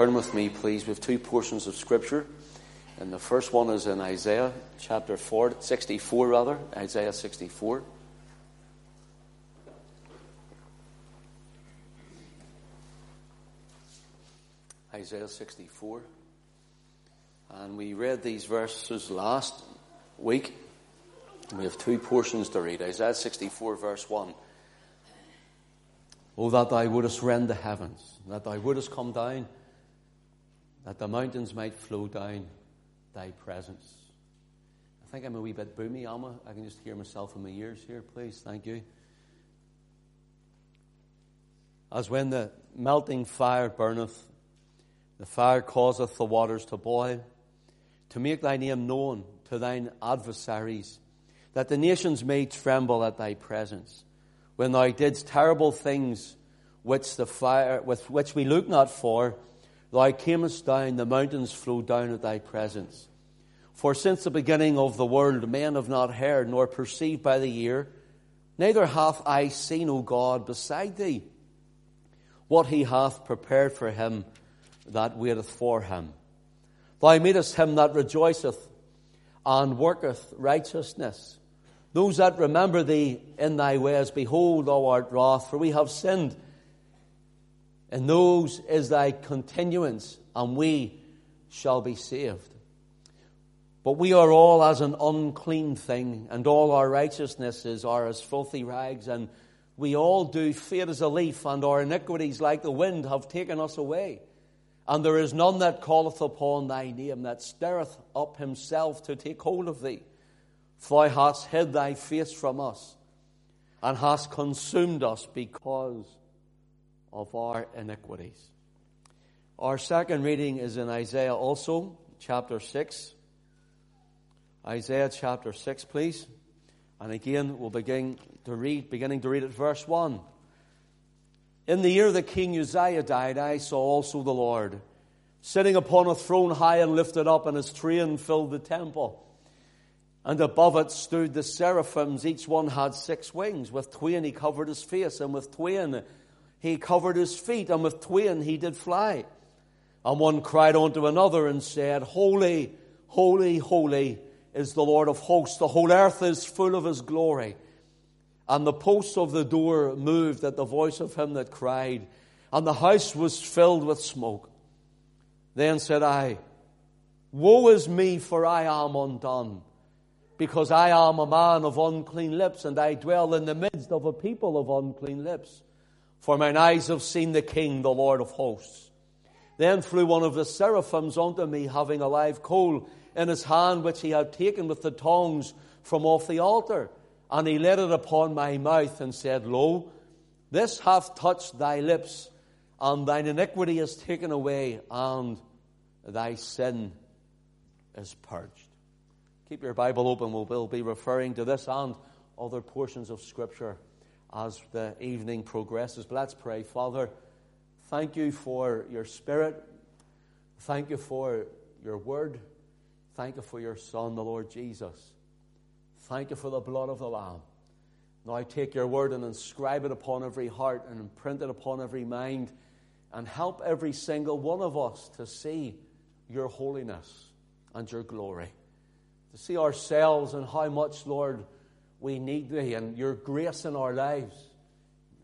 Turn with me, please. We have two portions of Scripture. And the first one is in Isaiah chapter 4, 64, rather. Isaiah 64. Isaiah 64. And we read these verses last week. We have two portions to read. Isaiah 64, verse 1. Oh, that thou wouldest rend the heavens, that thou wouldest come down, that the mountains might flow down thy presence. I think I'm a wee bit boomy, Alma. I can just hear myself in my ears here, please. Thank you. As when the melting fire burneth, the fire causeth the waters to boil, to make thy name known to thine adversaries, that the nations may tremble at thy presence. When thou didst terrible things which the fire with which we look not for, thou camest down, the mountains flow down at thy presence. For since the beginning of the world men have not heard nor perceived by the ear, neither hath I seen, O God, beside thee, what he hath prepared for him that waiteth for him. Thou madest him that rejoiceth and worketh righteousness. Those that remember thee in thy ways, behold, thou art wrath, for we have sinned. And those is thy continuance, and we shall be saved. But we are all as an unclean thing, and all our righteousnesses are as filthy rags, and we all do fade as a leaf, and our iniquities, like the wind, have taken us away. And there is none that calleth upon thy name, that stirreth up himself to take hold of thee. For thou hast hid thy face from us, and hast consumed us because of our iniquities. Our second reading is in Isaiah also, chapter 6. Isaiah chapter 6, please. And again, we'll begin to read, beginning to read at verse 1. In the year that King Uzziah died, I saw also the Lord, sitting upon a throne high and lifted up, and his train filled the temple. And above it stood the seraphims, each one had six wings. With twain he covered his face, and with twain he covered his feet, and with twain he did fly. And one cried unto another and said, Holy, holy, holy is the Lord of hosts. The whole earth is full of his glory. And the posts of the door moved at the voice of him that cried, and the house was filled with smoke. Then said I, Woe is me, for I am undone, because I am a man of unclean lips, and I dwell in the midst of a people of unclean lips. For mine eyes have seen the King, the Lord of hosts. Then flew one of the seraphims unto me, having a live coal in his hand, which he had taken with the tongs from off the altar. And he laid it upon my mouth and said, Lo, this hath touched thy lips, and thine iniquity is taken away, and thy sin is purged. Keep your Bible open. We'll be referring to this and other portions of Scripture as the evening progresses. But let's pray. Father, thank you for your Spirit. Thank you for your Word. Thank you for your Son, the Lord Jesus. Thank you for the blood of the Lamb. Now take your word and inscribe it upon every heart and imprint it upon every mind and help every single one of us to see your holiness and your glory. To see ourselves and how much, Lord, we need thee and your grace in our lives,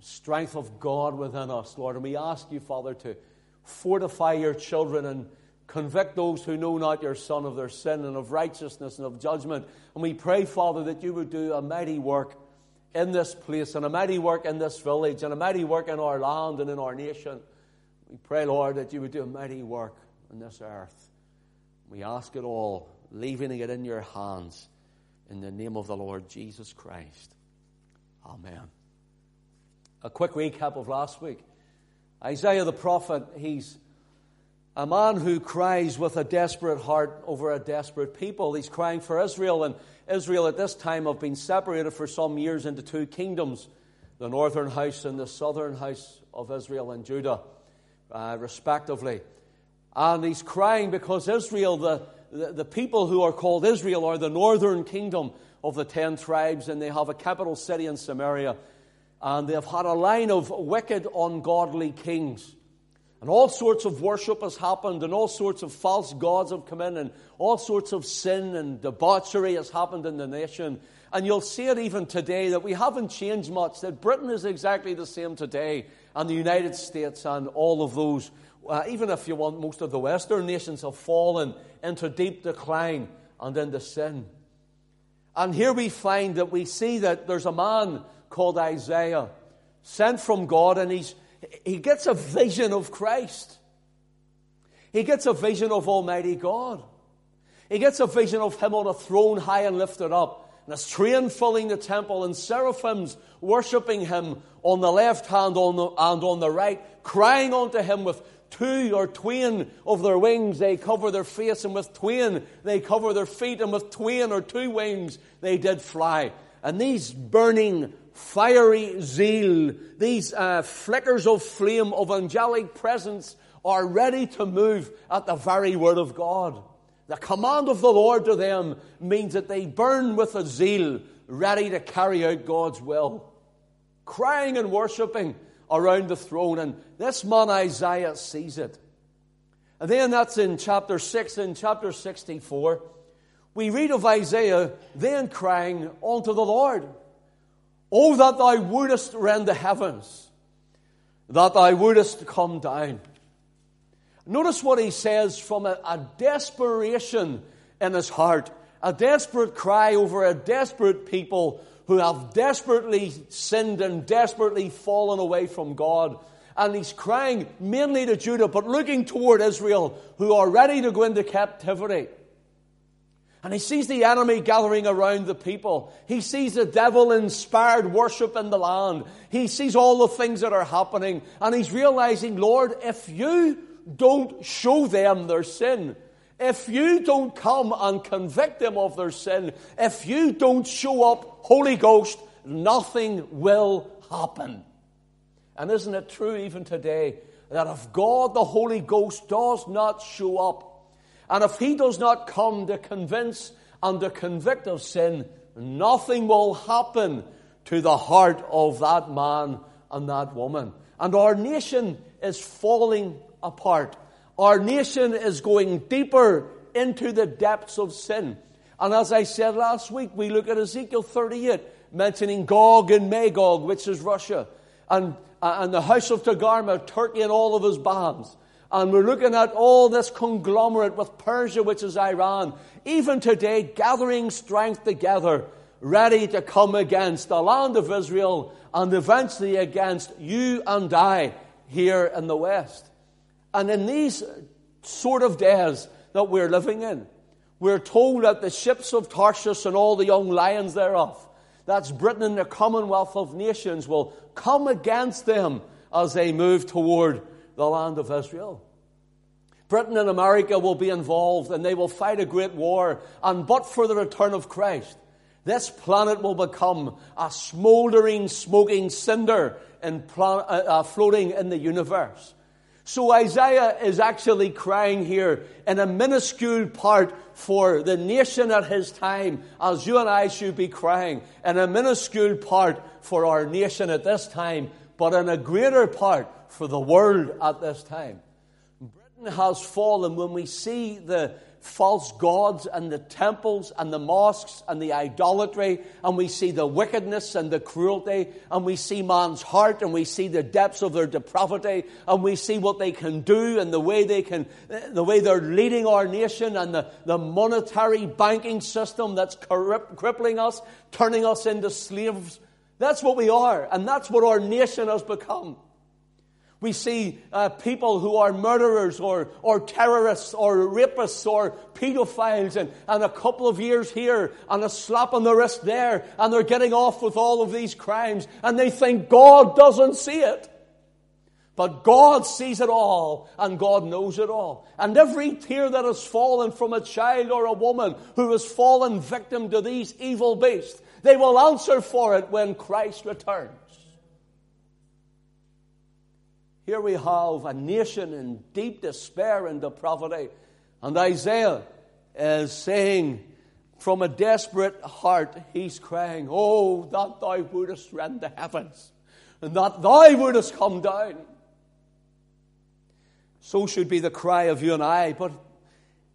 strength of God within us, Lord. And we ask you, Father, to fortify your children and Convict those who know not your Son of their sin and of righteousness and of judgment. And we pray, Father, that you would do a mighty work in this place and a mighty work in this village and a mighty work in our land and in our nation. We pray, Lord, that you would do a mighty work in this earth. We ask it all, leaving it in your hands in the name of the Lord Jesus Christ. Amen. A quick recap of last week. Isaiah the prophet, he's a man who cries with a desperate heart over a desperate people. He's crying for Israel, and Israel at this time have been separated for some years into two kingdoms the northern house and the southern house of Israel and Judah, uh, respectively. And he's crying because Israel, the, the, people who are called Israel, are the northern kingdom of the ten tribes, and they have a capital city in Samaria. And they've had a line of wicked, ungodly kings And all sorts of worship has happened, and all sorts of false gods have come in, and all sorts of sin and debauchery has happened in the nation. And you'll see it even today that we haven't changed much, that Britain is exactly the same today, and the United States and all of those, uh, even if you want, most of the Western nations have fallen into deep decline and into sin. And here we find that we see that there's a man called Isaiah, sent from God, and he's he gets a vision of Christ. He gets a vision of Almighty God. He gets a vision of Him on a throne high and lifted up, and a train filling the temple, and seraphims worshipping Him on the left hand on the, and on the right, crying unto Him with two or twain of their wings they cover their face, and with twain they cover their feet, and with twain or two wings they did fly. And these burning fiery zeal, these uh, flickers of flame of angelic presence are ready to move at the very word of God. The command of the Lord to them means that they burn with a zeal ready to carry out God's will, crying and worshipping around the throne. And this man Isaiah sees it. And then that's in chapter 6 in chapter 64. We read of Isaiah then crying unto the Lord. Oh, that thou wouldest rend the heavens, that thou wouldest come down. Notice what he says from a, a desperation in his heart, a desperate cry over a desperate people who have desperately sinned and desperately fallen away from God. And he's crying mainly to Judah, but looking toward Israel, who are ready to go into captivity. And he sees the enemy gathering around the people. He sees the devil inspired worship in the land. He sees all the things that are happening. And he's realizing, Lord, if you don't show them their sin, if you don't come and convict them of their sin, if you don't show up, Holy Ghost, nothing will happen. And isn't it true even today that if God the Holy Ghost does not show up, and if he does not come to convince and to convict of sin, nothing will happen to the heart of that man and that woman. And our nation is falling apart. Our nation is going deeper into the depths of sin. And as I said last week, we look at Ezekiel 38, mentioning Gog and Magog, which is Russia, and, uh, and the house of Togarmah, Turkey, and all of his bands. And we're looking at all this conglomerate with Persia, which is Iran, even today gathering strength together, ready to come against the land of Israel and eventually against you and I here in the West. And in these sort of days that we're living in, we're told that the ships of Tarshish and all the young lions thereof, that's Britain and the Commonwealth of Nations, will come against them as they move toward the land of Israel. Britain and America will be involved and they will fight a great war. And but for the return of Christ, this planet will become a smoldering, smoking cinder in uh, uh, floating in the universe. So Isaiah is actually crying here in a minuscule part for the nation at his time, as you and I should be crying, in a minuscule part for our nation at this time, but in a greater part for the world at this time. Britain has fallen when we see the false gods and the temples and the mosques and the idolatry, and we see the wickedness and the cruelty, and we see man's heart, and we see the depths of their depravity, and we see what they can do and the way they can, the way they're leading our nation and the, the monetary banking system that's crippling us, turning us into slaves. That's what we are, and that's what our nation has become. We see uh, people who are murderers or, or terrorists or rapists or pedophiles and, and a couple of years here and a slap on the wrist there and they're getting off with all of these crimes and they think God doesn't see it. But God sees it all and God knows it all. And every tear that has fallen from a child or a woman who has fallen victim to these evil beasts, they will answer for it when Christ returns. Here we have a nation in deep despair and depravity. And Isaiah is saying, from a desperate heart, he's crying, Oh, that thou wouldest rend the heavens, and that thou wouldest come down. So should be the cry of you and I. But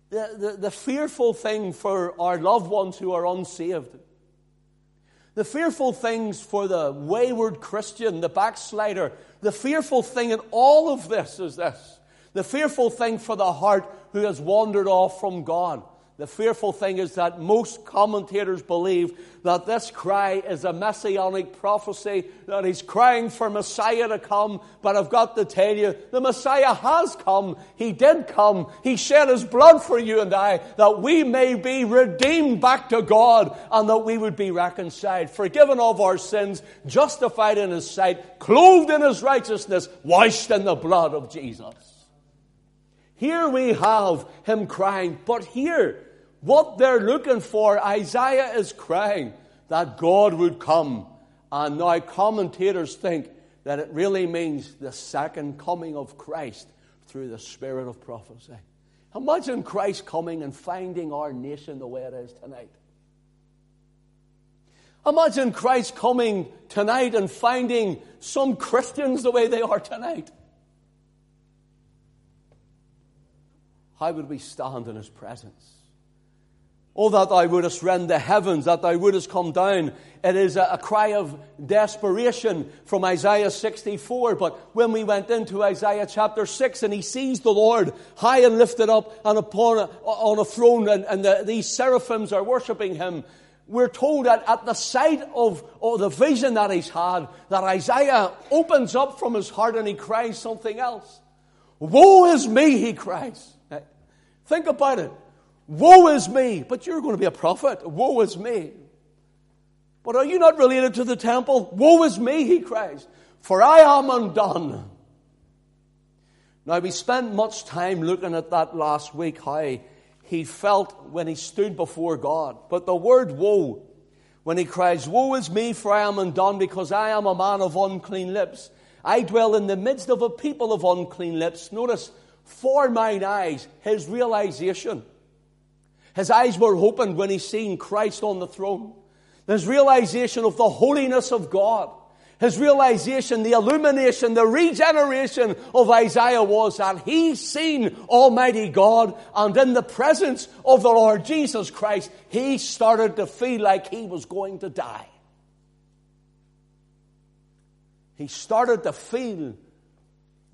the, the, the fearful thing for our loved ones who are unsaved, the fearful things for the wayward Christian, the backslider, the fearful thing in all of this is this. The fearful thing for the heart who has wandered off from God the fearful thing is that most commentators believe that this cry is a messianic prophecy, that he's crying for Messiah to come. But I've got to tell you, the Messiah has come. He did come. He shed his blood for you and I, that we may be redeemed back to God and that we would be reconciled, forgiven of our sins, justified in his sight, clothed in his righteousness, washed in the blood of Jesus. Here we have him crying, but here, what they're looking for, Isaiah is crying that God would come. And now commentators think that it really means the second coming of Christ through the spirit of prophecy. Imagine Christ coming and finding our nation the way it is tonight. Imagine Christ coming tonight and finding some Christians the way they are tonight. How would we stand in his presence? Oh, that thou wouldest rend the heavens, that thou wouldest come down. It is a, a, cry of desperation from Isaiah 64. But when we went into Isaiah chapter 6 and he sees the Lord high and lifted up and upon a, on a throne and, and the, these seraphims are worshipping him, we're told that at the sight of, of the vision that he's had, that Isaiah opens up from his heart and he cries something else. Woe is me, he cries. Think about it. Woe is me. But you're going to be a prophet. Woe is me. But are you not related to the temple? Woe is me, he cries, for I am undone. Now, we spent much time looking at that last week, how he felt when he stood before God. But the word woe, when he cries, Woe is me, for I am undone, because I am a man of unclean lips. I dwell in the midst of a people of unclean lips. Notice, for mine eyes, his realization his eyes were opened when he seen Christ on the throne. His realization of the holiness of God. His realization, the illumination, the regeneration of Isaiah was that he seen Almighty God and in the presence of the Lord Jesus Christ, he started to feel like he was going to die. He started to feel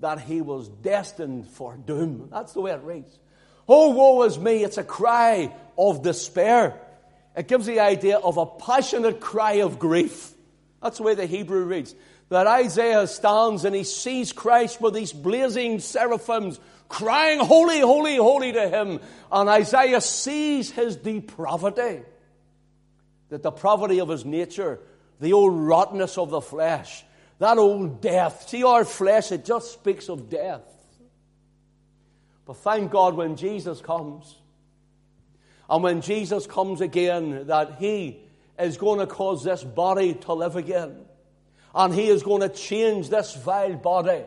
that he was destined for doom. That's the way it reads. Oh, woe is me. It's a cry of despair. It gives the idea of a passionate cry of grief. That's the way the Hebrew reads. That Isaiah stands and he sees Christ with these blazing seraphims crying, Holy, holy, holy to him. And Isaiah sees his depravity. The depravity of his nature, the old rottenness of the flesh, that old death. See, our flesh, it just speaks of death. But thank God when Jesus comes, and when Jesus comes again, that He is going to cause this body to live again. And He is going to change this vile body.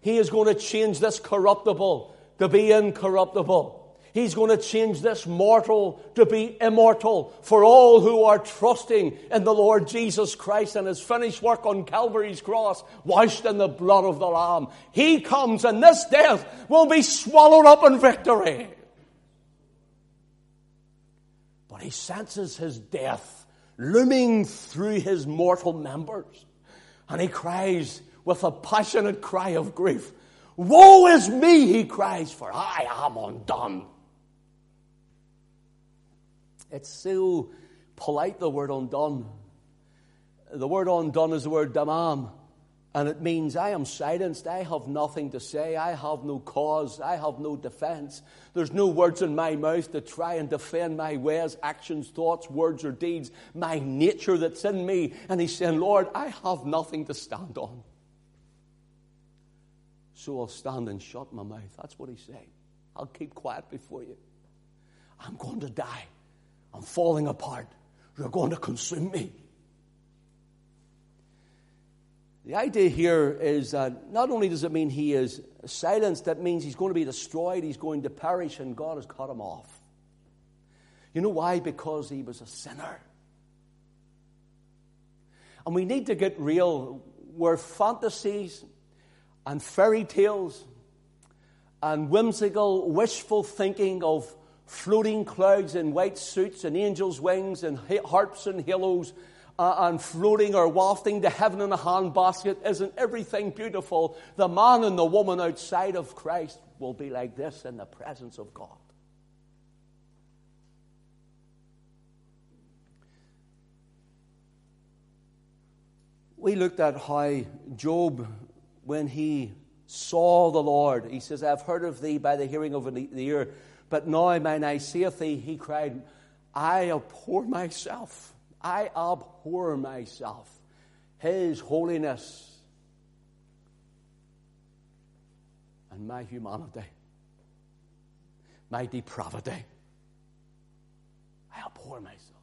He is going to change this corruptible to be incorruptible. He's going to change this mortal to be immortal for all who are trusting in the Lord Jesus Christ and his finished work on Calvary's cross, washed in the blood of the Lamb. He comes and this death will be swallowed up in victory. But he senses his death looming through his mortal members. And he cries with a passionate cry of grief, Woe is me, he cries, for I am undone. It's so polite, the word undone. The word undone is the word damam. And it means I am silenced. I have nothing to say. I have no cause. I have no defense. There's no words in my mouth to try and defend my ways, actions, thoughts, words, or deeds, my nature that's in me. And he's saying, Lord, I have nothing to stand on. So I'll stand and shut my mouth. That's what he's saying. I'll keep quiet before you. I'm going to die. I'm falling apart. You're going to consume me. The idea here is that not only does it mean he is silenced, that means he's going to be destroyed, he's going to perish, and God has cut him off. You know why? Because he was a sinner. And we need to get real where fantasies and fairy tales and whimsical, wishful thinking of floating clouds in white suits and angels' wings and harps and halos uh, and floating or wafting to heaven in a handbasket. Isn't everything beautiful? The man and the woman outside of Christ will be like this in the presence of God. We looked at how Job, when he saw the Lord. He says, I've heard of thee by the hearing of the ear, but now mine eye seeth thee. He cried, I abhor myself. I abhor myself. His holiness and my humanity, my depravity. I abhor myself.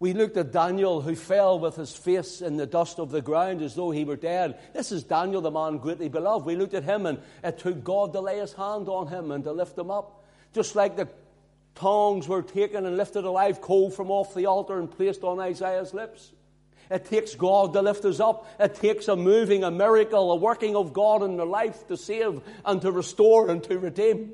We looked at Daniel who fell with his face in the dust of the ground as though he were dead. This is Daniel, the man greatly beloved. We looked at him and it took God to lay his hand on him and to lift him up. Just like the tongs were taken and lifted a live coal from off the altar and placed on Isaiah's lips. It takes God to lift us up. It takes a moving, a miracle, a working of God in their life to save and to restore and to redeem.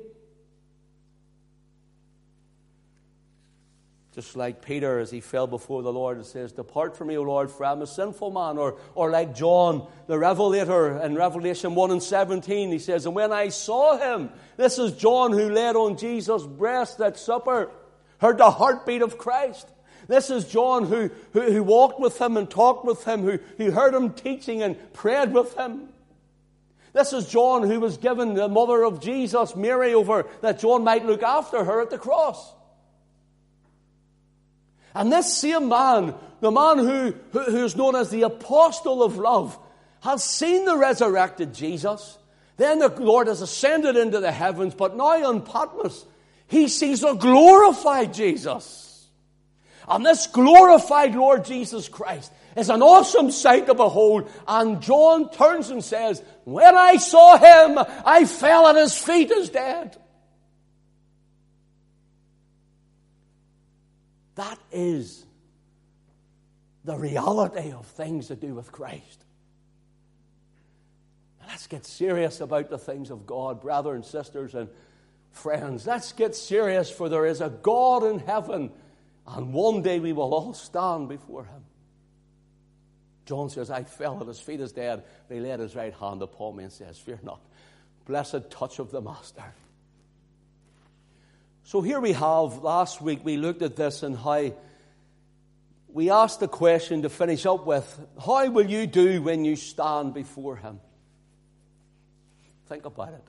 Just like Peter, as he fell before the Lord, and says, Depart from me, O Lord, for I'm a sinful man. Or, or like John, the Revelator, in Revelation 1 and 17, he says, And when I saw him, this is John who laid on Jesus' breast at supper, heard the heartbeat of Christ. This is John who, who, who walked with him and talked with him, who, who heard him teaching and prayed with him. This is John who was given the mother of Jesus, Mary, over that John might look after her at the cross. And this same man, the man who, who, who is known as the apostle of love, has seen the resurrected Jesus. Then the Lord has ascended into the heavens, but now on Patmos, he sees a glorified Jesus. And this glorified Lord Jesus Christ is an awesome sight to behold. And John turns and says, When I saw him, I fell at his feet as dead. That is the reality of things to do with Christ. Let's get serious about the things of God, brothers and sisters and friends. Let's get serious, for there is a God in heaven, and one day we will all stand before him. John says, I fell at his feet as dead. He laid his right hand upon me and says, Fear not. Blessed touch of the Master. So here we have, last week we looked at this and how we asked the question to finish up with how will you do when you stand before Him? Think about it.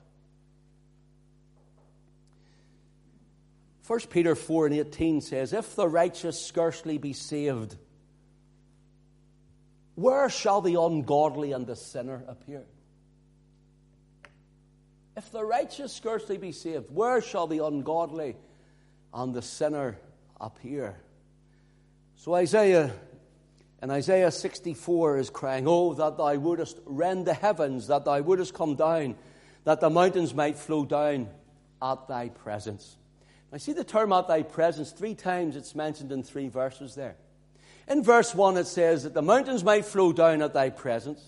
1 Peter 4 and 18 says, If the righteous scarcely be saved, where shall the ungodly and the sinner appear? If the righteous scarcely be saved, where shall the ungodly and the sinner appear? So Isaiah in Isaiah 64 is crying, Oh, that thou wouldest rend the heavens, that thou wouldest come down, that the mountains might flow down at thy presence. I see the term at thy presence three times, it's mentioned in three verses there. In verse 1, it says that the mountains might flow down at thy presence.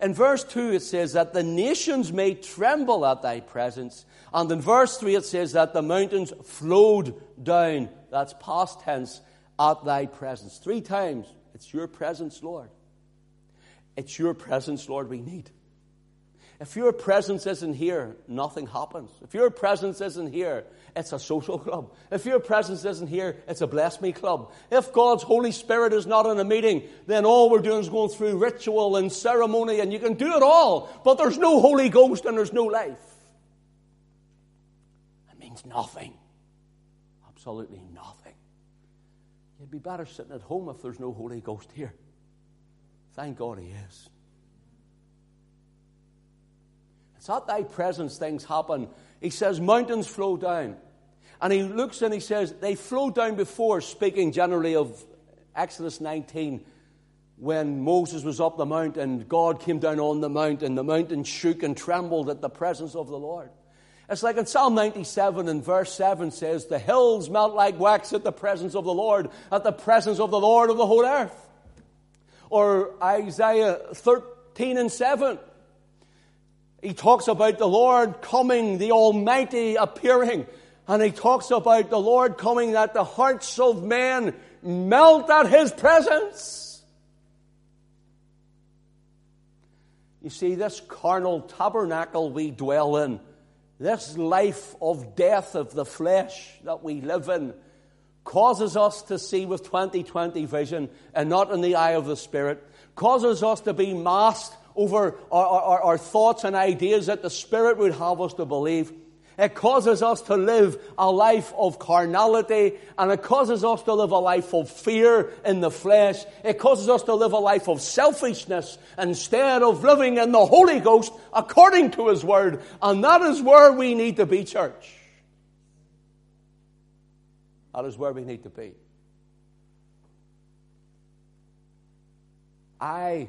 In verse 2, it says that the nations may tremble at thy presence. And in verse 3, it says that the mountains flowed down. That's past tense, at thy presence. Three times. It's your presence, Lord. It's your presence, Lord, we need. If your presence isn't here, nothing happens. If your presence isn't here, it's a social club. If your presence isn't here, it's a bless me club. If God's Holy Spirit is not in a meeting, then all we're doing is going through ritual and ceremony, and you can do it all, but there's no Holy Ghost and there's no life. It means nothing. Absolutely nothing. You'd be better sitting at home if there's no Holy Ghost here. Thank God He is. It's at thy presence things happen. He says, mountains flow down. And he looks and he says, they flow down before, speaking generally of Exodus 19, when Moses was up the mount and God came down on the mount and the mountain shook and trembled at the presence of the Lord. It's like in Psalm 97 and verse 7 says, The hills melt like wax at the presence of the Lord, at the presence of the Lord of the whole earth. Or Isaiah 13 and 7 He talks about the Lord coming, the Almighty appearing. And he talks about the Lord coming that the hearts of men melt at his presence. You see, this carnal tabernacle we dwell in, this life of death of the flesh that we live in, causes us to see with 2020 vision and not in the eye of the Spirit, causes us to be masked over our, our, our thoughts and ideas that the Spirit would have us to believe. It causes us to live a life of carnality and it causes us to live a life of fear in the flesh. It causes us to live a life of selfishness instead of living in the Holy Ghost according to His Word. And that is where we need to be, church. That is where we need to be. I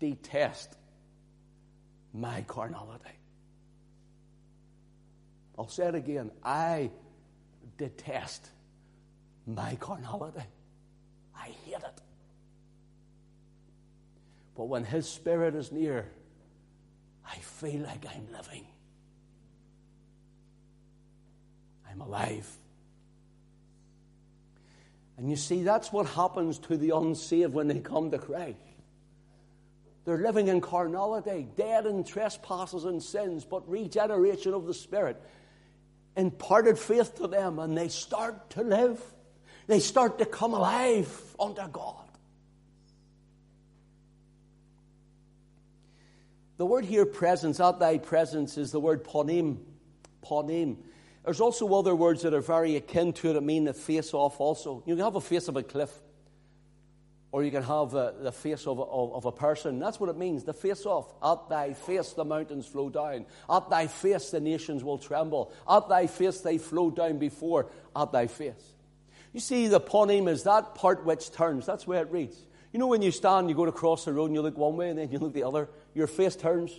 detest my carnality. I'll say it again. I detest my carnality. I hate it. But when His Spirit is near, I feel like I'm living. I'm alive. And you see, that's what happens to the unsaved when they come to Christ. They're living in carnality, dead in trespasses and sins, but regeneration of the Spirit imparted faith to them, and they start to live. They start to come alive unto God. The word here, presence, at thy presence, is the word ponim. Ponim. There's also other words that are very akin to it that mean the face off also. You can have a face of a cliff, or you can have a, the face of a, of, of a person. That's what it means, the face off. At thy face the mountains flow down. At thy face the nations will tremble. At thy face they flow down before, at thy face. You see, the ponim is that part which turns. That's where it reads. You know, when you stand, you go to cross the road and you look one way and then you look the other, your face turns.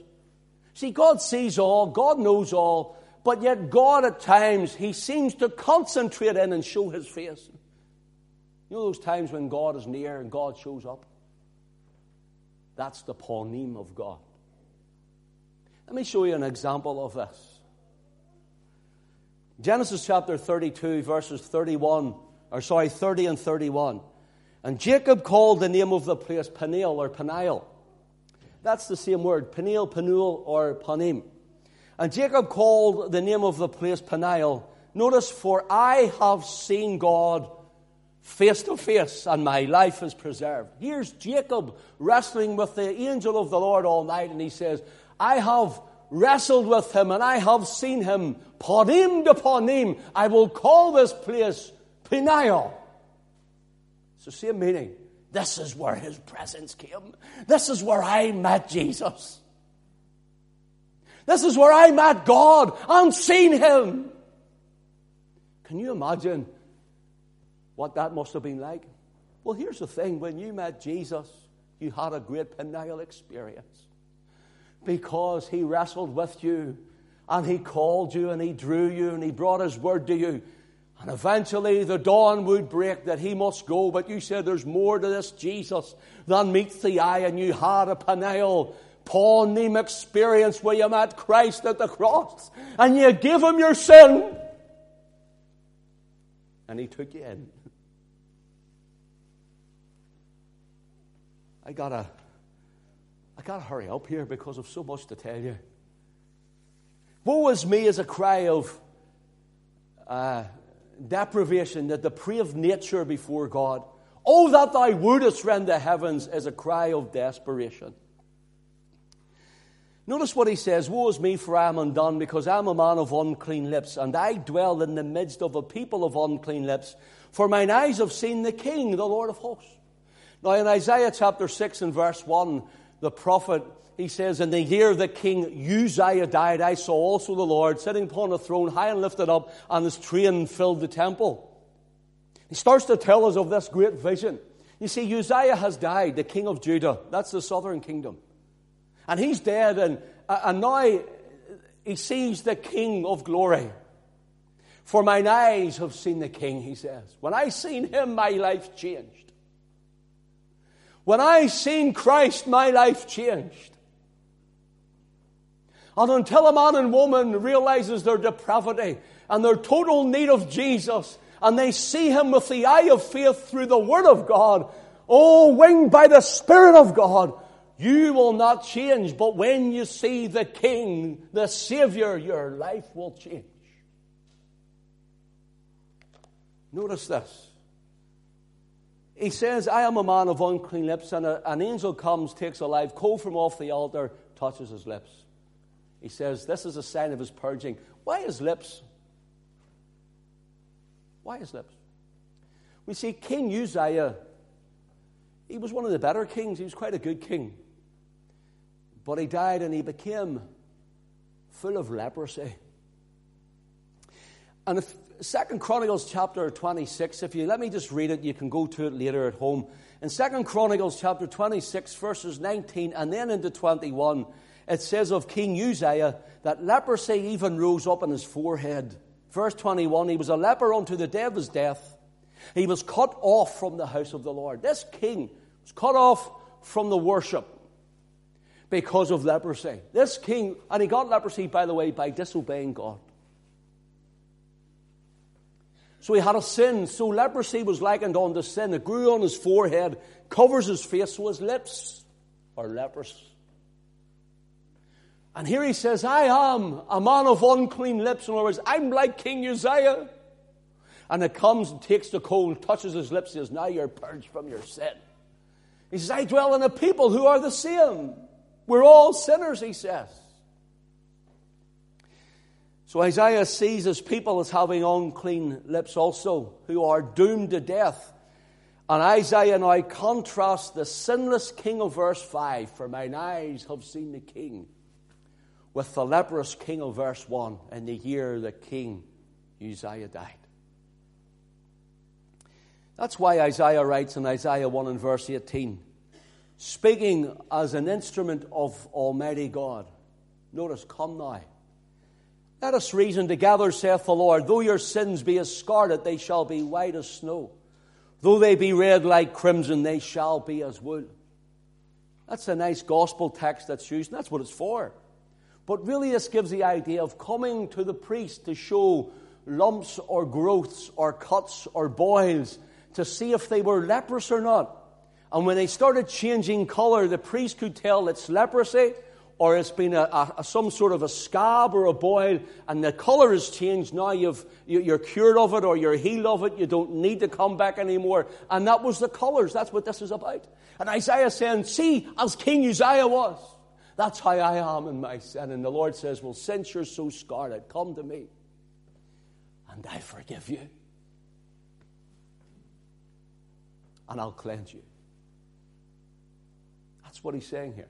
See, God sees all, God knows all, but yet God at times, He seems to concentrate in and show His face. You know those times when God is near and God shows up? That's the ponim of God. Let me show you an example of this. Genesis chapter 32, verses 31, or sorry, 30 and 31. And Jacob called the name of the place Peniel or Penuel. That's the same word, Peniel, Penuel, or Panim. And Jacob called the name of the place Peniel. Notice, for I have seen God face to face, and my life is preserved. Here's Jacob wrestling with the angel of the Lord all night, and he says, I have wrestled with him, and I have seen him, panim to panim. I will call this place Peniel. The same meaning. This is where his presence came. This is where I met Jesus. This is where I met God and seen Him. Can you imagine what that must have been like? Well, here's the thing when you met Jesus, you had a great Peniel experience because He wrestled with you and He called you and He drew you and He brought His word to you. And eventually the dawn would break that he must go, but you said there's more to this Jesus than meets the eye, and you had a Peniel Paul experience where you met Christ at the cross and you give him your sin. And he took you in. I gotta, I gotta hurry up here because of so much to tell you. Woe is me as a cry of uh, deprivation, the depraved nature before God. Oh, that thou wouldest rend the heavens as a cry of desperation. Notice what he says Woe is me, for I am undone, because I am a man of unclean lips, and I dwell in the midst of a people of unclean lips. For mine eyes have seen the King, the Lord of hosts. Now, in Isaiah chapter 6 and verse 1, the prophet, he says, In the year that king Uzziah died, I saw also the Lord sitting upon a throne, high and lifted up, and his train filled the temple. He starts to tell us of this great vision. You see, Uzziah has died, the king of Judah. That's the southern kingdom. And he's dead, and, and now he sees the King of glory. For mine eyes have seen the King, he says. When I seen him, my life changed. When I seen Christ, my life changed. And until a man and woman realizes their depravity and their total need of Jesus, and they see him with the eye of faith through the Word of God, oh, winged by the Spirit of God, you will not change. But when you see the King, the Savior, your life will change. Notice this. He says, I am a man of unclean lips, and a, an angel comes, takes a live coal from off the altar, touches his lips. He says, This is a sign of his purging. Why his lips? Why his lips? We see King Uzziah, he was one of the better kings. He was quite a good king. But he died and he became full of leprosy. And if Second Chronicles chapter 26, if you let me just read it, you can go to it later at home. In Second Chronicles chapter 26, verses 19 and then into 21, it says of King Uzziah that leprosy even rose up on his forehead. Verse 21 He was a leper unto the day of his death. He was cut off from the house of the Lord. This king was cut off from the worship because of leprosy. This king, and he got leprosy, by the way, by disobeying God. So he had a sin. So leprosy was likened unto sin. It grew on his forehead, covers his face, so his lips are leprous. And here he says, I am a man of unclean lips. In other words, I'm like King Uzziah. And it comes and takes the coal, touches his lips, says, Now you're purged from your sin. He says, I dwell in a people who are the same. We're all sinners, he says. So Isaiah sees his people as having unclean lips also, who are doomed to death. And Isaiah now contrasts the sinless king of verse 5, for mine eyes have seen the king, with the leprous king of verse 1, in the year the King Uzziah died. That's why Isaiah writes in Isaiah 1 and verse 18, speaking as an instrument of Almighty God. Notice, come now let us reason together, saith the Lord. Though your sins be as scarlet, they shall be white as snow. Though they be red like crimson, they shall be as wool. That's a nice gospel text that's used, and that's what it's for. But really, this gives the idea of coming to the priest to show lumps or growths or cuts or boils to see if they were leprous or not. And when they started changing color, the priest could tell it's leprosy or it's been a, a, some sort of a scab or a boil, and the colour has changed. Now you've, you're cured of it or you're healed of it. You don't need to come back anymore. And that was the colours. That's what this is about. And Isaiah saying, See, as King Uzziah was, that's how I am in my sin. And the Lord says, Well, since you're so scarlet, come to me, and I forgive you. And I'll cleanse you. That's what he's saying here.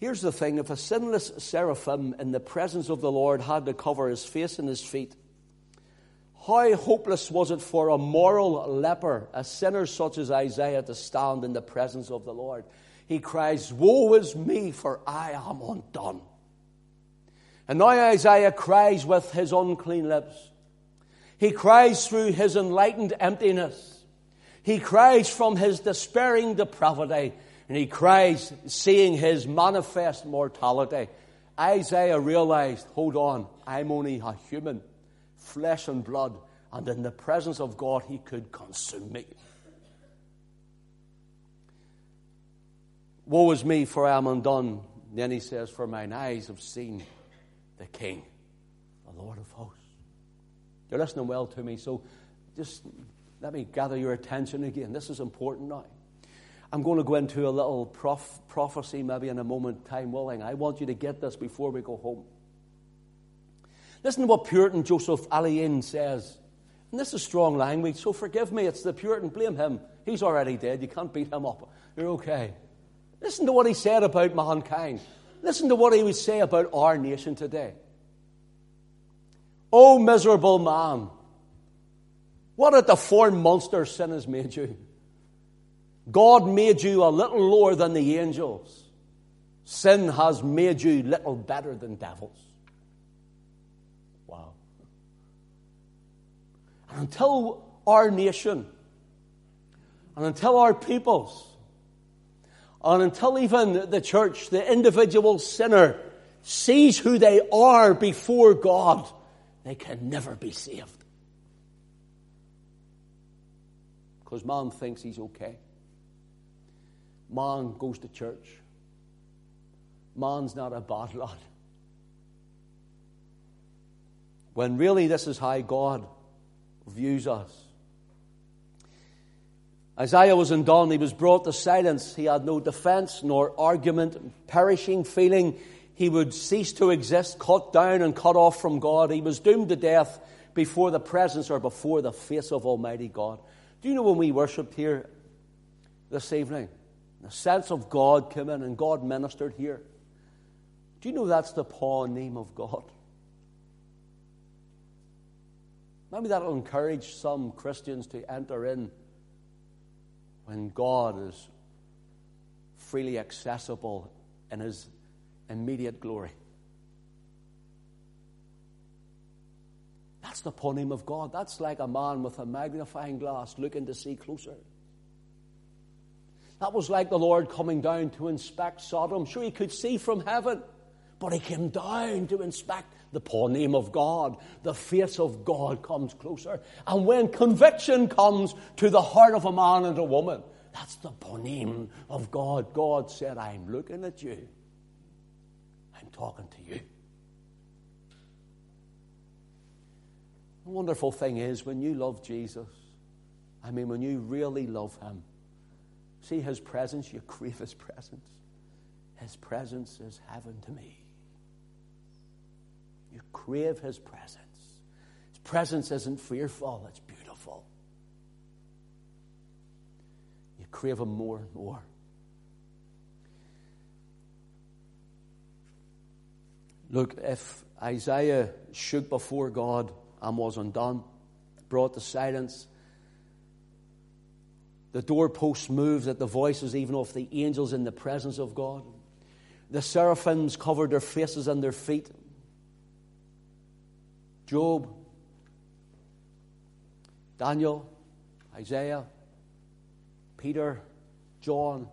Here's the thing if a sinless seraphim in the presence of the Lord had to cover his face and his feet, how hopeless was it for a moral leper, a sinner such as Isaiah, to stand in the presence of the Lord? He cries, Woe is me, for I am undone. And now Isaiah cries with his unclean lips. He cries through his enlightened emptiness. He cries from his despairing depravity. And he cries, seeing his manifest mortality. Isaiah realized, hold on, I'm only a human, flesh and blood, and in the presence of God, he could consume me. Woe is me, for I am undone. Then he says, For mine eyes have seen the King, the Lord of hosts. You're listening well to me, so just let me gather your attention again. This is important now. I'm going to go into a little prof- prophecy maybe in a moment, time willing. I want you to get this before we go home. Listen to what Puritan Joseph Alleine says. And this is strong language, so forgive me. It's the Puritan. Blame him. He's already dead. You can't beat him up. You're okay. Listen to what he said about mankind. Listen to what he would say about our nation today. Oh, miserable man, what a deformed monster sin has made you. God made you a little lower than the angels. Sin has made you little better than devils. Wow. And until our nation and until our peoples And until even the church, the individual sinner, sees who they are before God, they can never be saved. Because man thinks he's okay. Man goes to church. Man's not a bad lad. When really this is how God views us. Isaiah was undone. He was brought to silence. He had no defense nor argument, perishing, feeling he would cease to exist, cut down and cut off from God. He was doomed to death before the presence or before the face of Almighty God. Do you know when we worshipped here this evening? The sense of God came in and God ministered here. Do you know that's the panim of God? Maybe that'll encourage some Christians to enter in when God is freely accessible in His immediate glory. That's the panim of God. That's like a man with a magnifying glass looking to see closer. That was like the Lord coming down to inspect Sodom. Sure, he could see from heaven, but he came down to inspect the panim of God. The face of God comes closer. And when conviction comes to the heart of a man and a woman, that's the panim of God. God said, I'm looking at you. I'm talking to you. The wonderful thing is when you love Jesus, I mean, when you really love Him, see His presence, you crave His presence. His presence is heaven to me. You crave His presence. His presence isn't fearful, it's beautiful. You crave Him more and more. Look, if Isaiah shook before God and was undone, brought to silence, the doorposts moved at the voices even of the angels in the presence of God. The seraphims covered their faces and their feet. Job, Daniel, Isaiah, Peter, John,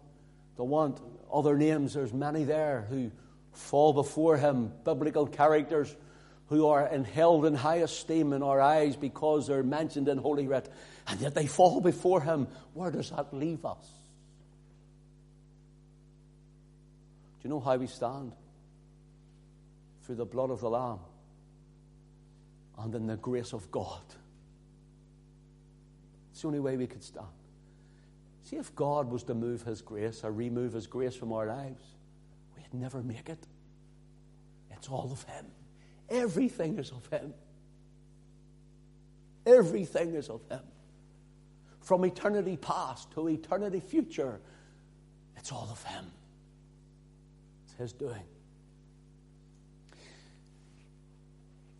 the want other names, there's many there who fall before him, biblical characters who are held in high esteem in our eyes because they're mentioned in Holy Writ, and yet they fall before him. Where does that leave us? Do you know how we stand? Through the blood of the Lamb and in the grace of God. It's the only way we could stand. See, if God was to move His grace or remove His grace from our lives, we'd never make it. It's all of Him. Everything is of Him. Everything is of Him. From eternity past to eternity future, it's all of Him. It's His doing.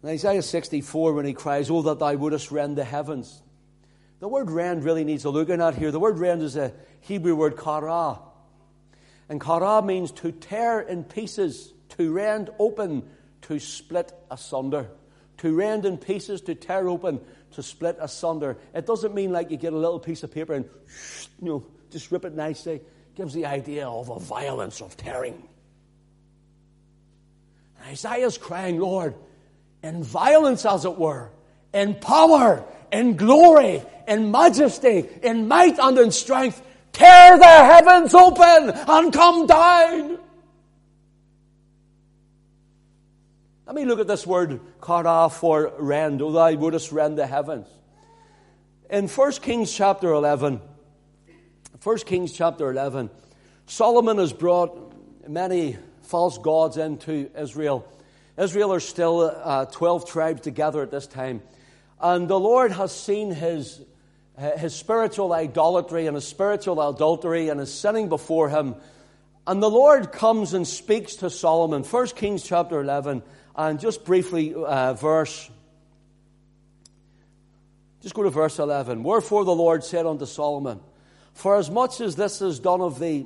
In Isaiah 64, when he cries, Oh, that thou wouldest rend the heavens. The word rend really needs a looking at here. The word rend is a Hebrew word kara. And kara means to tear in pieces, to rend open, to split asunder. To rend in pieces, to tear open, to split asunder. It doesn't mean like you get a little piece of paper and you know, just rip it nicely. It gives the idea of a violence of tearing. Isaiah's crying, Lord, in violence, as it were, in power, in glory, in majesty, in might, and in strength. Tear the heavens open and come down. Let me look at this word, kara, for rend, O thou wouldest rend the heavens. In 1 Kings chapter 11, 1 Kings chapter 11, Solomon has brought many false gods into Israel. Israel are still uh, 12 tribes together at this time. And the Lord has seen his, his spiritual idolatry and his spiritual adultery and his sinning before him. And the Lord comes and speaks to Solomon. 1 Kings chapter 11, and just briefly, uh, verse. Just go to verse 11. Wherefore the Lord said unto Solomon, For as much as this is done of thee,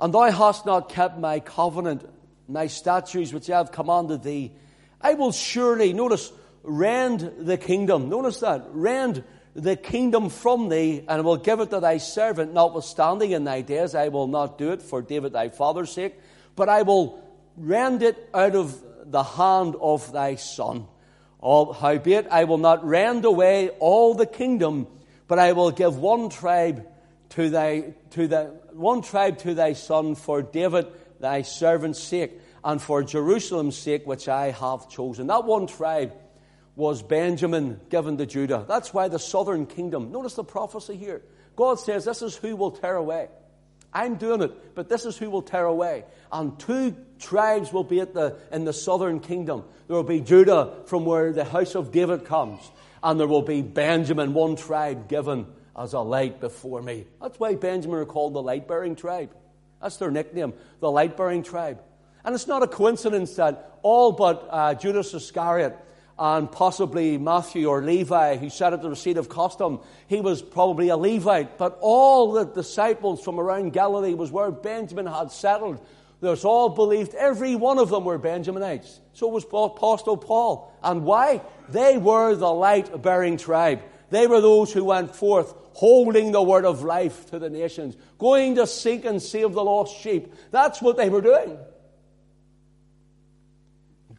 and thou hast not kept my covenant, my statutes which I have commanded thee, I will surely, notice, rend the kingdom. Notice that. Rend the kingdom from thee, and will give it to thy servant, notwithstanding in thy days I will not do it for David thy father's sake, but I will rend it out of the hand of thy son. Howbeit, I will not rend away all the kingdom, but I will give one tribe to thy, to the, one tribe to thy son for David thy servant's sake, and for Jerusalem's sake, which I have chosen. That one tribe was Benjamin given to Judah. That's why the southern kingdom, notice the prophecy here. God says, This is who will tear away. I'm doing it, but this is who will tear away. And two tribes will be at the, in the southern kingdom. There will be Judah, from where the house of David comes, and there will be Benjamin, one tribe given as a light before me. That's why Benjamin are called the light bearing tribe. That's their nickname, the light bearing tribe. And it's not a coincidence that all but uh, Judas Iscariot and possibly Matthew or Levi, who sat at the receipt of custom, he was probably a Levite. But all the disciples from around Galilee was where Benjamin had settled. There's all believed, every one of them were Benjaminites. So was Apostle Paul. And why? They were the light bearing tribe. They were those who went forth holding the word of life to the nations, going to seek and save the lost sheep. That's what they were doing.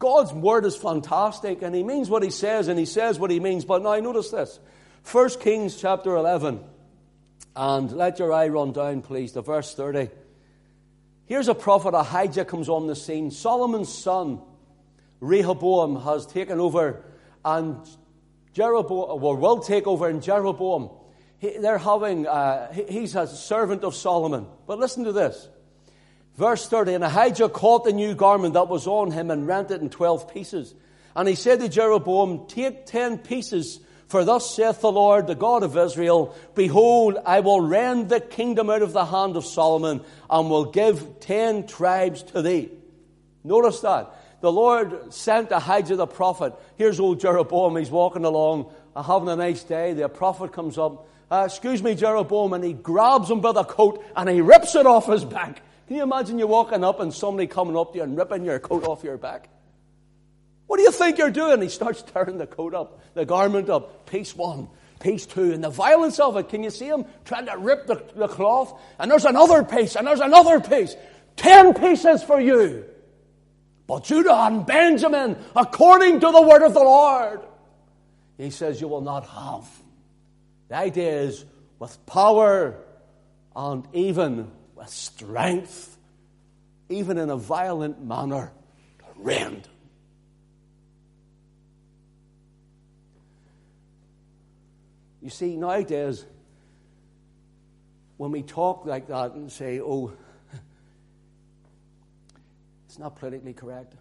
God's word is fantastic, and he means what he says, and he says what he means. But now notice this. 1 Kings chapter 11. And let your eye run down, please, to verse 30. Here's a prophet, Ahijah, comes on the scene. Solomon's son, Rehoboam, has taken over, and Jeroboam, well, will take over, and Jeroboam, he, they're having, uh, he, he's a servant of Solomon. But listen to this. Verse 30 And Ahijah caught the new garment that was on him and rent it in twelve pieces. And he said to Jeroboam, Take ten pieces, for thus saith the Lord, the God of Israel, Behold, I will rend the kingdom out of the hand of Solomon, and will give ten tribes to thee. Notice that. The Lord sent Ahijah the prophet. Here's old Jeroboam. He's walking along, uh, having a nice day. The prophet comes up. Uh, excuse me, Jeroboam, and he grabs him by the coat and he rips it off his back. Can you imagine you walking up and somebody coming up to you and ripping your coat off your back? What do you think you're doing? He starts tearing the coat up, the garment up. Piece one, piece two, and the violence of it. Can you see him trying to rip the, the cloth? And there's another piece, and there's another piece. Ten pieces for you. But Judah and Benjamin, according to the word of the Lord, he says, you will not have. The idea is with power and even with strength, even in a violent manner, to rend. You see, nowadays, when we talk like that and say, oh, it's not politically correct,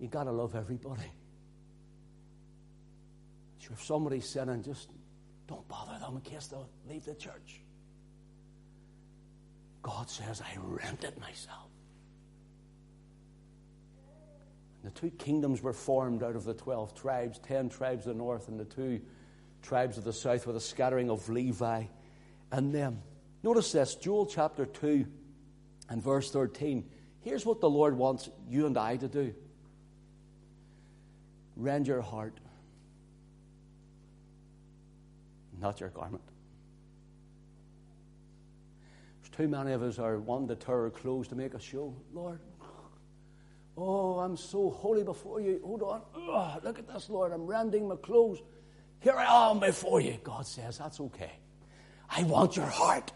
you've got to love everybody. So if somebody's sinning, just don't bother them in case they'll leave the church. God says, I rent it myself. The two kingdoms were formed out of the 12 tribes, 10 tribes of the north and the two tribes of the south, with a scattering of Levi and them. Notice this, Joel chapter 2 and verse 13. Here's what the Lord wants you and I to do rend your heart, not your garment. Too many of us are wanting to tear our clothes to make a show. Lord, oh, I'm so holy before you. Hold on. Oh, look at this, Lord. I'm rending my clothes. Here I am before you. God says, That's okay. I want your heart.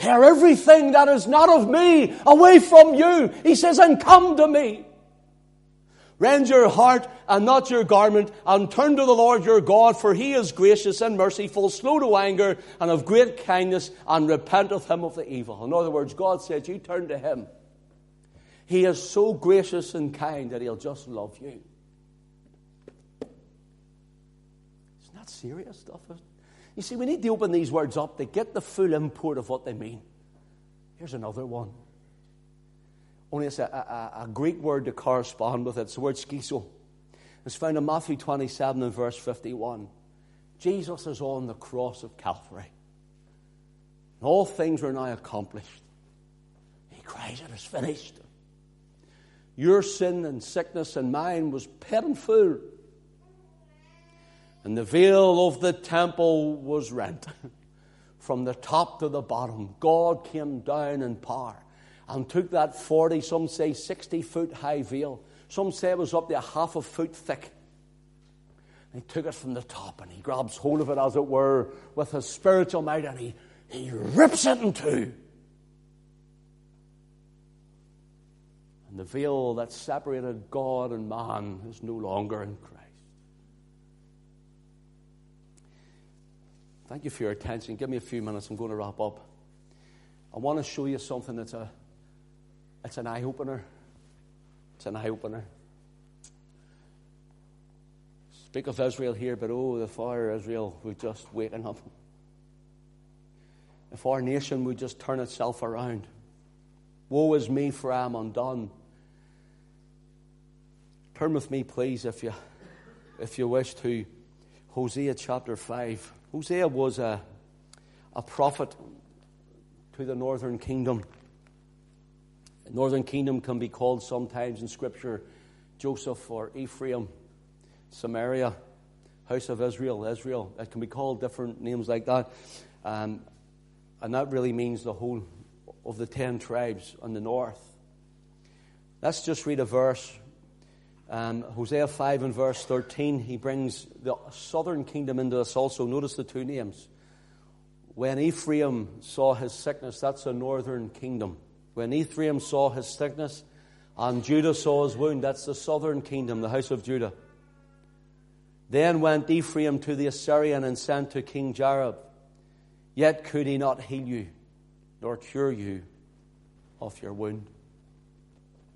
Tear everything that is not of me away from you. He says, and come to me. Rend your heart and not your garment, and turn to the Lord your God, for he is gracious and merciful, slow to anger, and of great kindness, and repenteth him of the evil. In other words, God says, You turn to him. He is so gracious and kind that he'll just love you. It's not serious stuff. You see, we need to open these words up to get the full import of what they mean. Here's another one. Only it's a, a, a Greek word to correspond with it. It's the word schizo. It's found in Matthew 27 and verse 51. Jesus is on the cross of Calvary. And All things are now accomplished. He cries, It is finished. Your sin and sickness and mine was paid in full. And the veil of the temple was rent. From the top to the bottom, God came down in power and took that 40, some say 60 foot high veil. Some say it was up to a half a foot thick. And he took it from the top and he grabs hold of it, as it were, with his spiritual might and he, he rips it in two. And the veil that separated God and man is no longer in Christ. Thank you for your attention. Give me a few minutes. I'm going to wrap up. I want to show you something that's a, it's an eye opener. It's an eye opener. Speak of Israel here, but oh, the fire Israel would just waken up. If our nation would just turn itself around. Woe is me, for I am undone. Turn with me, please, if you, if you wish, to Hosea chapter 5. Hosea was a, a prophet to the northern kingdom. The northern kingdom can be called sometimes in Scripture Joseph or Ephraim, Samaria, house of Israel, Israel. It can be called different names like that. Um, and that really means the whole of the ten tribes on the north. Let's just read a verse. Um, Hosea 5 and verse 13, he brings the southern kingdom into us also. Notice the two names. When Ephraim saw his sickness, that's a northern kingdom. When Ephraim saw his sickness and Judah saw his wound, that's the southern kingdom, the house of Judah. Then went Ephraim to the Assyrian and sent to King Jareb. Yet could he not heal you, nor cure you of your wound.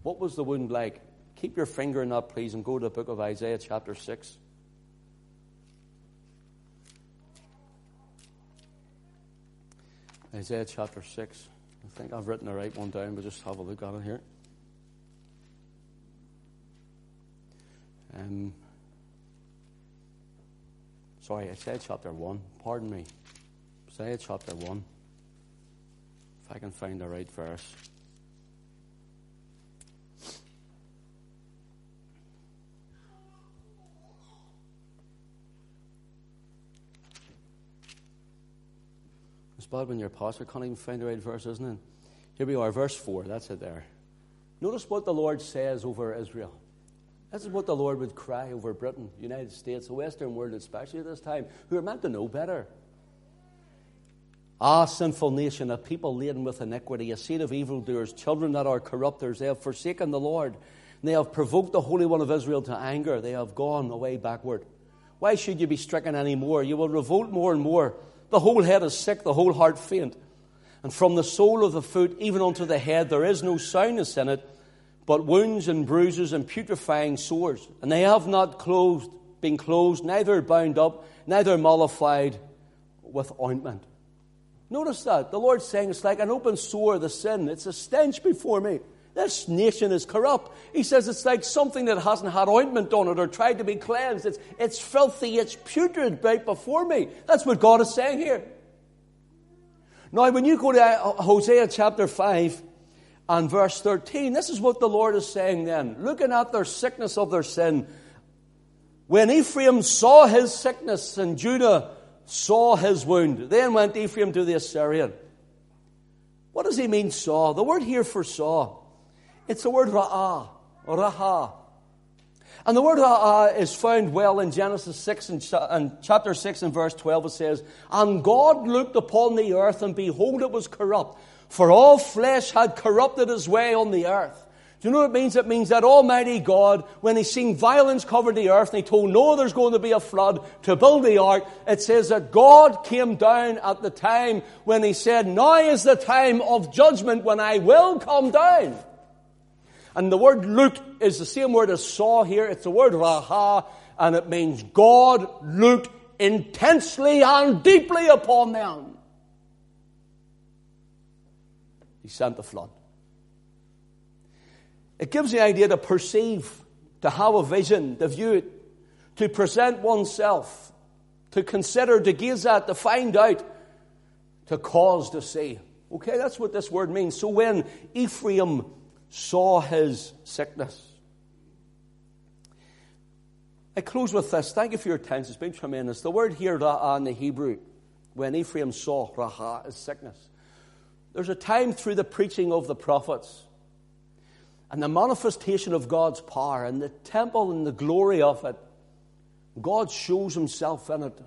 What was the wound like? Keep your finger in that, please, and go to the book of Isaiah, chapter 6. Isaiah chapter 6. I think I've written the right one down, but just have a look at it here. Um, sorry, said chapter 1. Pardon me. Isaiah chapter 1. If I can find the right verse. Bad when your pastor can't even find the right verse, isn't it? Here we are, verse 4. That's it there. Notice what the Lord says over Israel. This is what the Lord would cry over Britain, United States, the Western world, especially at this time, who are meant to know better. Ah, sinful nation, a people laden with iniquity, a seed of evildoers, children that are corrupters. They have forsaken the Lord. They have provoked the Holy One of Israel to anger. They have gone away backward. Why should you be stricken any more? You will revolt more and more. The whole head is sick, the whole heart faint. And from the sole of the foot even unto the head there is no soundness in it, but wounds and bruises and putrefying sores. And they have not closed, been closed, neither bound up, neither mollified with ointment. Notice that. The Lord's saying it's like an open sore, the sin. It's a stench before me. This nation is corrupt. He says it's like something that hasn't had ointment on it or tried to be cleansed. It's, it's filthy, it's putrid right before me. That's what God is saying here. Now, when you go to uh, Hosea chapter 5 and verse 13, this is what the Lord is saying then. Looking at their sickness of their sin. When Ephraim saw his sickness and Judah saw his wound, then went Ephraim to the Assyrian. What does he mean, saw? The word here for saw it's the word ra'ah, raha. And the word ra'ah is found well in Genesis 6 and, and chapter 6 and verse 12. It says, And God looked upon the earth, and behold, it was corrupt. For all flesh had corrupted his way on the earth. Do you know what it means? It means that Almighty God, when He seen violence cover the earth and He told Noah there's going to be a flood to build the ark, it says that God came down at the time when He said, Now is the time of judgment when I will come down. And the word looked is the same word as saw here. It's the word raha, and it means God looked intensely and deeply upon them. He sent the flood. It gives the idea to perceive, to have a vision, to view it, to present oneself, to consider, to gaze at, to find out, to cause to see. Okay, that's what this word means. So when Ephraim saw his sickness. I close with this. Thank you for your attention. It's been tremendous. The word here, ra'ah, in the Hebrew, when Ephraim saw ra'ah, is sickness. There's a time through the preaching of the prophets and the manifestation of God's power and the temple and the glory of it. God shows himself in it.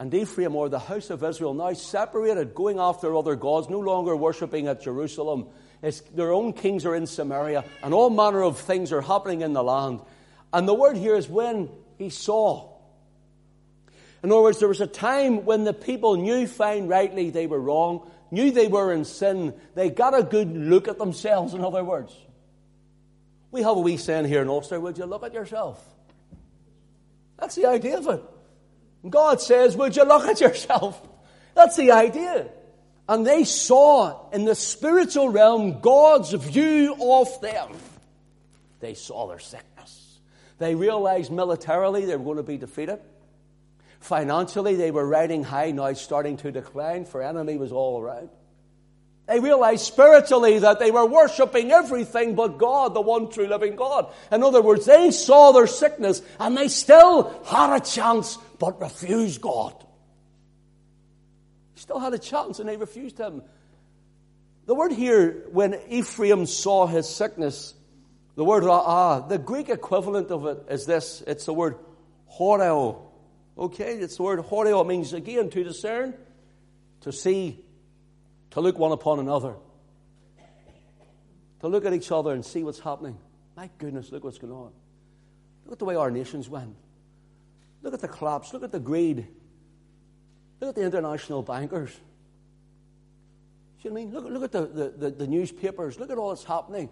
And Ephraim, or the house of Israel, now separated, going after other gods, no longer worshipping at Jerusalem. Their own kings are in Samaria, and all manner of things are happening in the land. And the word here is when he saw. In other words, there was a time when the people knew fine rightly they were wrong, knew they were in sin. They got a good look at themselves, in other words. We have a wee saying here in Ulster, would you look at yourself? That's the idea of it. God says, would you look at yourself? That's the idea. And they saw in the spiritual realm God's view of them. They saw their sickness. They realized militarily they were going to be defeated. Financially, they were riding high, now starting to decline, for enemy was all around. They realized spiritually that they were worshipping everything but God, the one true living God. In other words, they saw their sickness and they still had a chance but refused God. Still had a chance and they refused Him. The word here, when Ephraim saw his sickness, the word ra'ah, the Greek equivalent of it is this. It's the word horeo. Okay, it's the word horeo. It means, again, to discern, to see, to look one upon another. To look at each other and see what's happening. My goodness, look what's going on. Look at the way our nations went. Look at the collapse. Look at the greed. Look at the international bankers. See what I mean? Look, look at the, the, the, the newspapers. Look at all that's happening.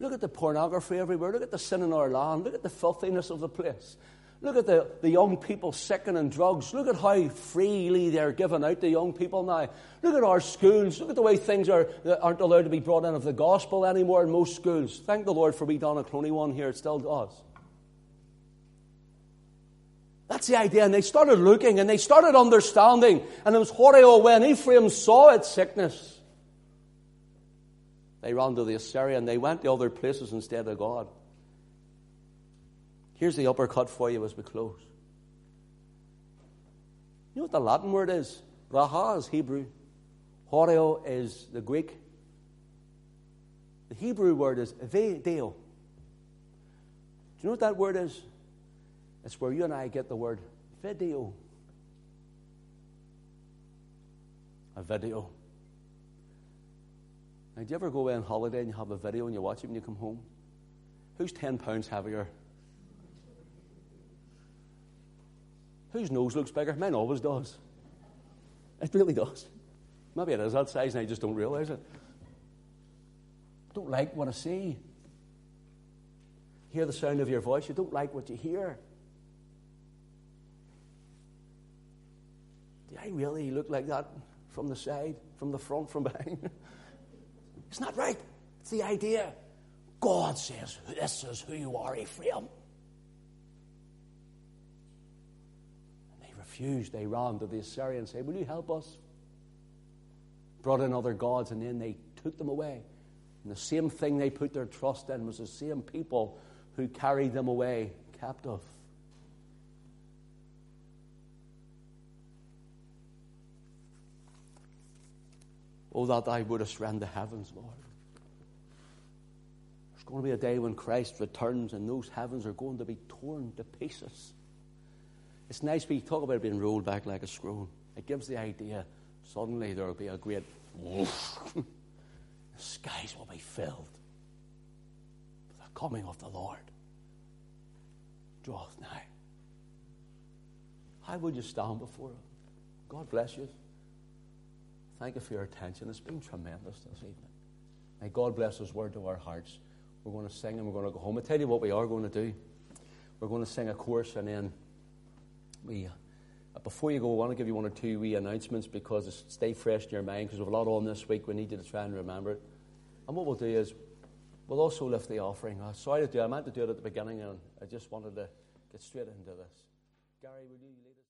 Look at the pornography everywhere. Look at the sin in our land. Look at the filthiness of the place. Look at the, the young people sickening drugs. Look at how freely they're given out to young people now. Look at our schools. Look at the way things are, aren't allowed to be brought in of the gospel anymore in most schools. Thank the Lord for we Donaghcloney one here. It still does. That's the idea. And they started looking and they started understanding. And it was horrible when Ephraim saw its sickness. They ran to the Assyria and they went to other places instead of God. Here's the uppercut for you as we close. You know what the Latin word is? Raha is Hebrew. Horeo is the Greek. The Hebrew word is video. Do you know what that word is? It's where you and I get the word video. A video. Now, do you ever go away on holiday and you have a video and you watch it when you come home? Who's ten pounds heavier? Whose nose looks bigger? Mine always does. It really does. Maybe it is that size and I just don't realize it. Don't like what I see. Hear the sound of your voice. You don't like what you hear. Do I really look like that from the side, from the front, from behind? It's not right. It's the idea. God says, This is who you are, Ephraim. And they refused. They ran to the Assyrians and said, Will you help us? Brought in other gods, and then they took them away. And the same thing they put their trust in was the same people who carried them away captive. Oh, that I would have the heavens, Lord. There's going to be a day when Christ returns and those heavens are going to be torn to pieces. It's nice we talk about it being rolled back like a scroll. It gives the idea suddenly there will be a great whoosh. the skies will be filled with the coming of the Lord. Draweth nigh. How would you stand before him? God bless you. Thank you for your attention. It's been tremendous this evening. May God bless His word to our hearts. We're going to sing and we're going to go home. I tell you what we are going to do. We're going to sing a chorus and then we. Uh, before you go, I want to give you one or two wee announcements because it's stay fresh in your mind because we have a lot on this week. We need you to try and remember it. And what we'll do is we'll also lift the offering. Sorry to do. I meant to do it at the beginning and I just wanted to get straight into this. Gary, will you?